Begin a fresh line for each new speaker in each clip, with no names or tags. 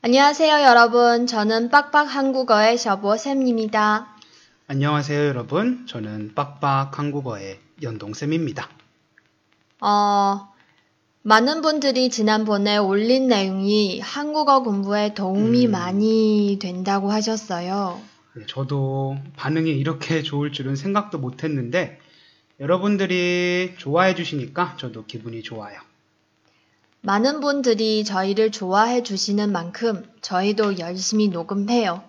안녕하세요, 여러분. 저는 빡빡 한국어의 셔보 쌤입니다.
안녕하세요, 여러분. 저는 빡빡 한국어의 연동쌤입니다.
어, 많은 분들이 지난번에 올린 내용이 한국어 공부에 도움이
음.
많이 된다고 하셨어요.
네, 저도 반응이 이렇게 좋을 줄은 생각도 못 했는데, 여러분들이 좋아해 주시니까 저도 기분이 좋아요.
많은 분들이 저희를 좋아해 주시는 만큼 저희도 열심히 녹음해요.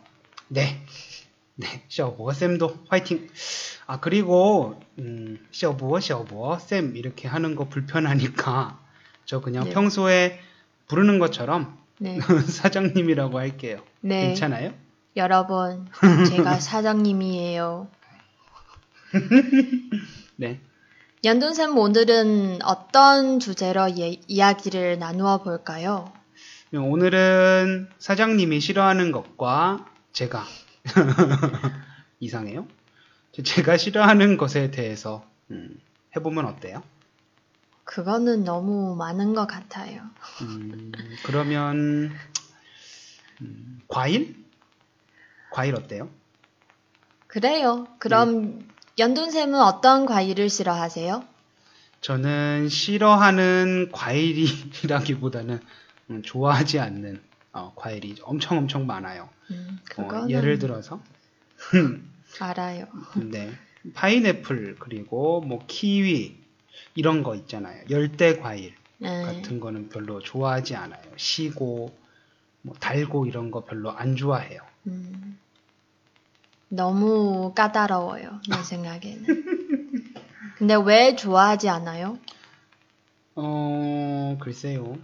네. 네, 셔보어 쌤도 화이팅! 아, 그리고, 음, 셔보어, 셔보어, 쌤 이렇게 하는 거 불편하니까, 저 그냥
네.
평소에 부르는 것처럼
네.
사장님이라고 할게요.
네.
괜찮아요?
여러분, 제가 사장님이에요.
네.
연돈쌤 오늘은 어떤 주제로 예- 이야기를 나누어 볼까요?
오늘은 사장님이 싫어하는 것과 제가 이상해요? 제가 싫어하는 것에 대해서 음, 해보면 어때요?
그거는 너무 많은 것 같아요.
음, 그러면 음, 과일? 과일 어때요?
그래요. 그럼 연돈쌤은 어떤 과일을 싫어하세요?
저는 싫어하는 과일이라기보다는 음, 좋아하지 않는 어, 과일이 엄청 엄청 많아요.
음,
어,
그거는
예를 들어서
알아요.
네. 파인애플 그리고 뭐 키위 이런 거 있잖아요. 열대 과일
네.
같은 거는 별로 좋아하지 않아요. 시고 뭐 달고 이런 거 별로 안 좋아해요.
음, 너무 까다로워요. 내 생각에는. 근데 왜 좋아하지 않아요?
어, 글쎄요.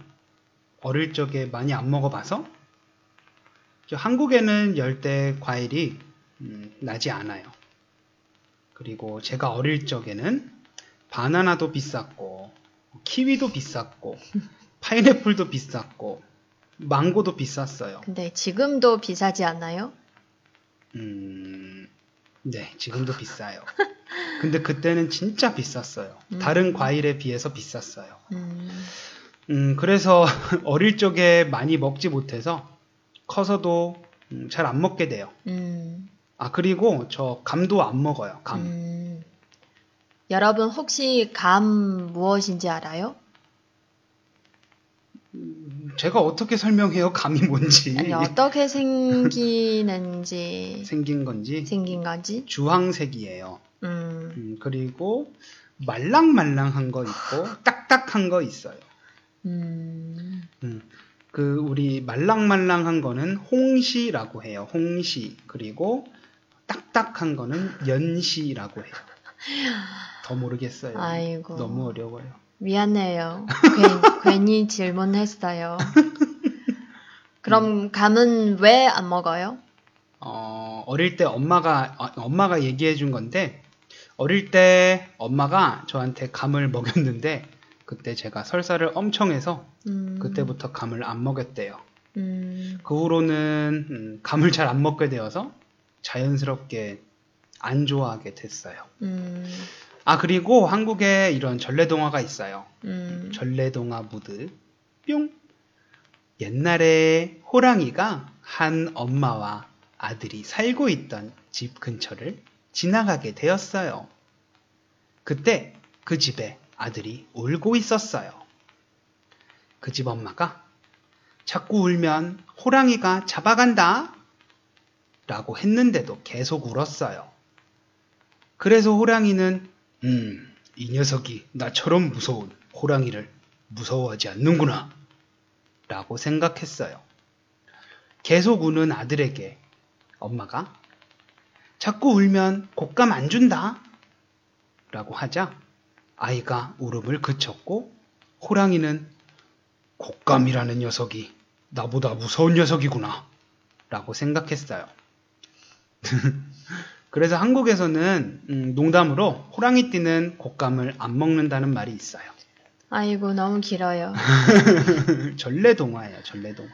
어릴 적에 많이 안 먹어봐서? 저 한국에는 열대 과일이 음, 나지 않아요. 그리고 제가 어릴 적에는 바나나도 비쌌고, 키위도 비쌌고, 파인애플도 비쌌고, 망고도 비쌌어요.
근데 지금도 비싸지 않나요?
음, 네, 지금도 비싸요. 근데 그때는 진짜 비쌌어요.
음.
다른 과일에 비해서 비쌌어요.
음,
음, 그래서 어릴 적에 많이 먹지 못해서 커서도 잘안 먹게 돼요.
음,
아, 그리고 저 감도 안 먹어요. 감.
음. 여러분 혹시 감 무엇인지 알아요?
제가 어떻게 설명해요? 감이 뭔지.
아니 어떻게 생기는지
생긴 건지.
생긴 건지?
주황색이에요.
음,
음, 그리고 말랑말랑한 거 있고 딱딱한 거 있어요.
음,
음, 그 우리 말랑말랑한 거는 홍시라고 해요. 홍시. 그리고 딱딱한 거는 연시라고 해요. 더 모르겠어요.
아이고.
너무 어려워요.
미안해요. 괜, 괜히 질문했어요. 그럼 감은 왜 안 먹어요?
어, 어릴 때 엄마가 어, 엄마가 얘기해 준 건데 어릴 때 엄마가 저한테 감을 먹였는데 그때 제가 설사를 엄청 해서
음,
그때부터 감을 안 먹였대요.
음,
그 후로는 음, 감을 잘 안 먹게 되어서 자연스럽게 안 좋아하게 됐어요.
음,
아 그리고 한국에 이런 전래동화가 있어요.
음,
전래동화 무드 뿅. 옛날에 호랑이가 한 엄마와 아들이 살고 있던 집 근처를 지나가게 되었어요. 그때 그 집에 아들이 울고 있었어요. 그 집 엄마가 자꾸 울면 호랑이가 잡아간다 라고 했는데도 계속 울었어요. 그래서 호랑이는 음, 이 녀석이 나처럼 무서운 호랑이를 무서워하지 않는구나 라고 생각했어요. 계속 우는 아들에게 엄마가 자꾸 울면 곶감 안 준다 라고 하자 아이가 울음을 그쳤고 호랑이는 곶감이라는 녀석이 나보다 무서운 녀석이구나 라고 생각했어요. 그래서 한국에서는 음, 농담으로 호랑이 띠는 곶감을 안 먹는다는 말이 있어요.
아이고 너무 길어요.
전래동화예요, 전래동화.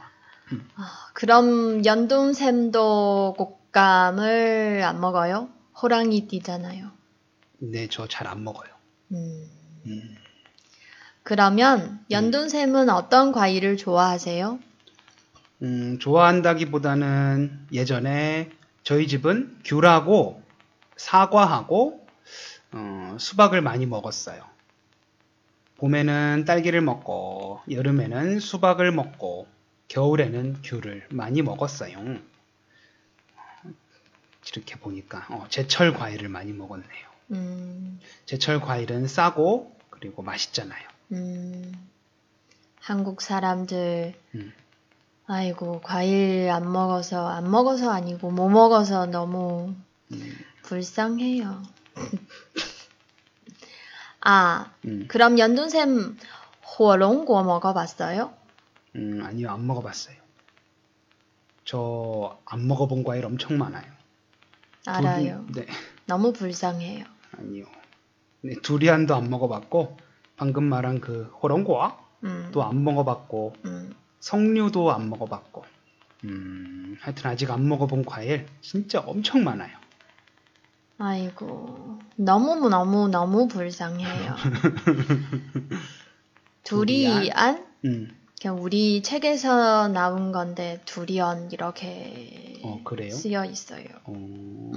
아, 그럼 연돈샘도 곶감을 안 먹어요? 호랑이 띠잖아요.
네, 저 잘 안 먹어요.
음,
음,
그러면 연돈샘은 어떤 과일을 좋아하세요?
음, 좋아한다기보다는 예전에 저희 집은 귤하고 사과하고 어, 수박을 많이 먹었어요. 봄에는 딸기를 먹고 여름에는 수박을 먹고 겨울에는 귤을 많이 먹었어요. 이렇게 보니까 어, 제철 과일을 많이 먹었네요.
음,
제철 과일은 싸고 그리고 맛있잖아요.
음, 한국 사람들,
음.
아이고, 과일 안 먹어서, 안 먹어서 아니고, 못 먹어서 너무
음,
불쌍해요. 아,
음,
그럼 연둔쌤, 호롱고 먹어봤어요?
음, 아니요, 안 먹어봤어요. 저 안 먹어본 과일 엄청 많아요.
알아요.
두리- 네,
너무 불쌍해요.
아니요. 네, 두리안도 안 먹어봤고 방금 말한 그 호롱고와
음,
또안 먹어봤고
음,
석류도 안 먹어봤고 음, 하여튼 아직 안 먹어본 과일 진짜 엄청 많아요.
아이고, 너무 너무 너무 불쌍해요.
두리안? 음,
그냥 우리 책에서 나온 건데 두리안 이렇게
어?
쓰여 있어요.
어,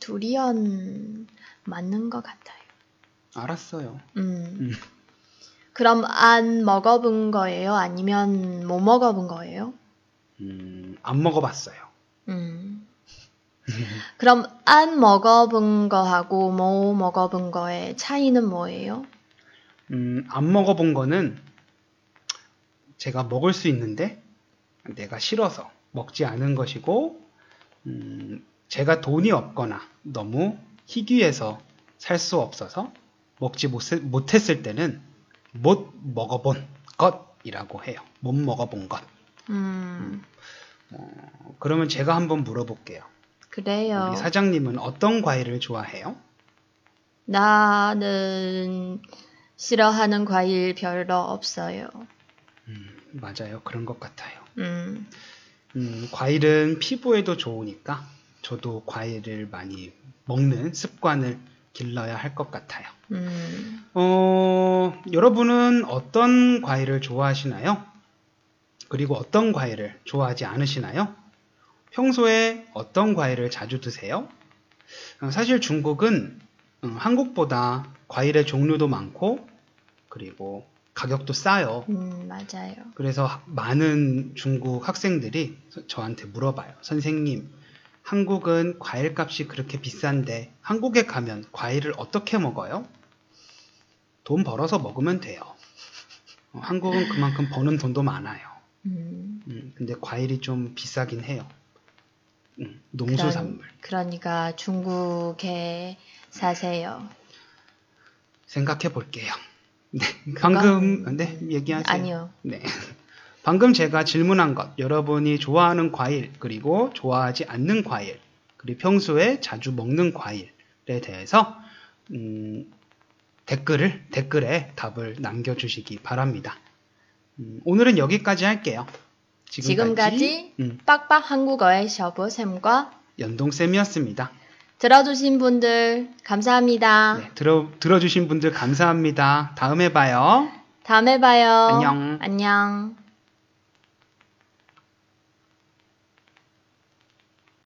두리안 맞는 것 같아요.
알았어요.
음.
음.
그럼 안 먹어본 거예요? 아니면 못 먹어본 거예요?
음, 안 먹어봤어요.
음. 그럼 안 먹어본 거하고 못 먹어본 거의 차이는 뭐예요?
음, 안 먹어본 거는 제가 먹을 수 있는데 내가 싫어서 먹지 않은 것이고, 음, 제가 돈이 없거나 너무 희귀해서 살 수 없어서 먹지 못- 못했을 때는 못 먹어본 것이라고 해요. 못 먹어본 것.
음,
어, 그러면 제가 한번 물어볼게요.
그래요.
우리 사장님은 어떤 과일을 좋아해요?
나는 싫어하는 과일 별로 없어요.
음, 맞아요. 그런 것 같아요.
음,
음, 과일은 피부에도 좋으니까 저도 과일을 많이 먹는 습관을 길러야 할 것 같아요.
음,
어, 여러분은 어떤 과일을 좋아하시나요? 그리고 어떤 과일을 좋아하지 않으시나요? 평소에 어떤 과일을 자주 드세요? 어, 사실 중국은 음, 한국보다 과일의 종류도 많고 그리고 가격도 싸요.
음, 맞아요.
그래서 하- 많은 중국 학생들이 저- 저한테 물어봐요. 선생님, 한국은 과일 값이 그렇게 비싼데 한국에 가면 과일을 어떻게 먹어요? 돈 벌어서 먹으면 돼요. 어, 한국은 그만큼 버는 돈도 많아요.
음,
음, 근데 과일이 좀 비싸긴 해요. 음, 농수산물.
그러니까 중국에 사세요.
생각해 볼게요. 네, 방금 네 얘기하세요.
아니요.
네. 방금 제가 질문한 것, 여러분이 좋아하는 과일, 그리고 좋아하지 않는 과일, 그리고 평소에 자주 먹는 과일에 대해서, 음, 댓글을, 댓글에 답을 남겨주시기 바랍니다. 음, 오늘은 여기까지 할게요.
지금까지
음,
빡빡 한국어의 셔보 쌤과
연동 쌤이었습니다.
들어주신 분들 감사합니다.
네, 들어, 들어주신 분들 감사합니다. 다음에 봐요.
다음에 봐요.
안녕.
안녕.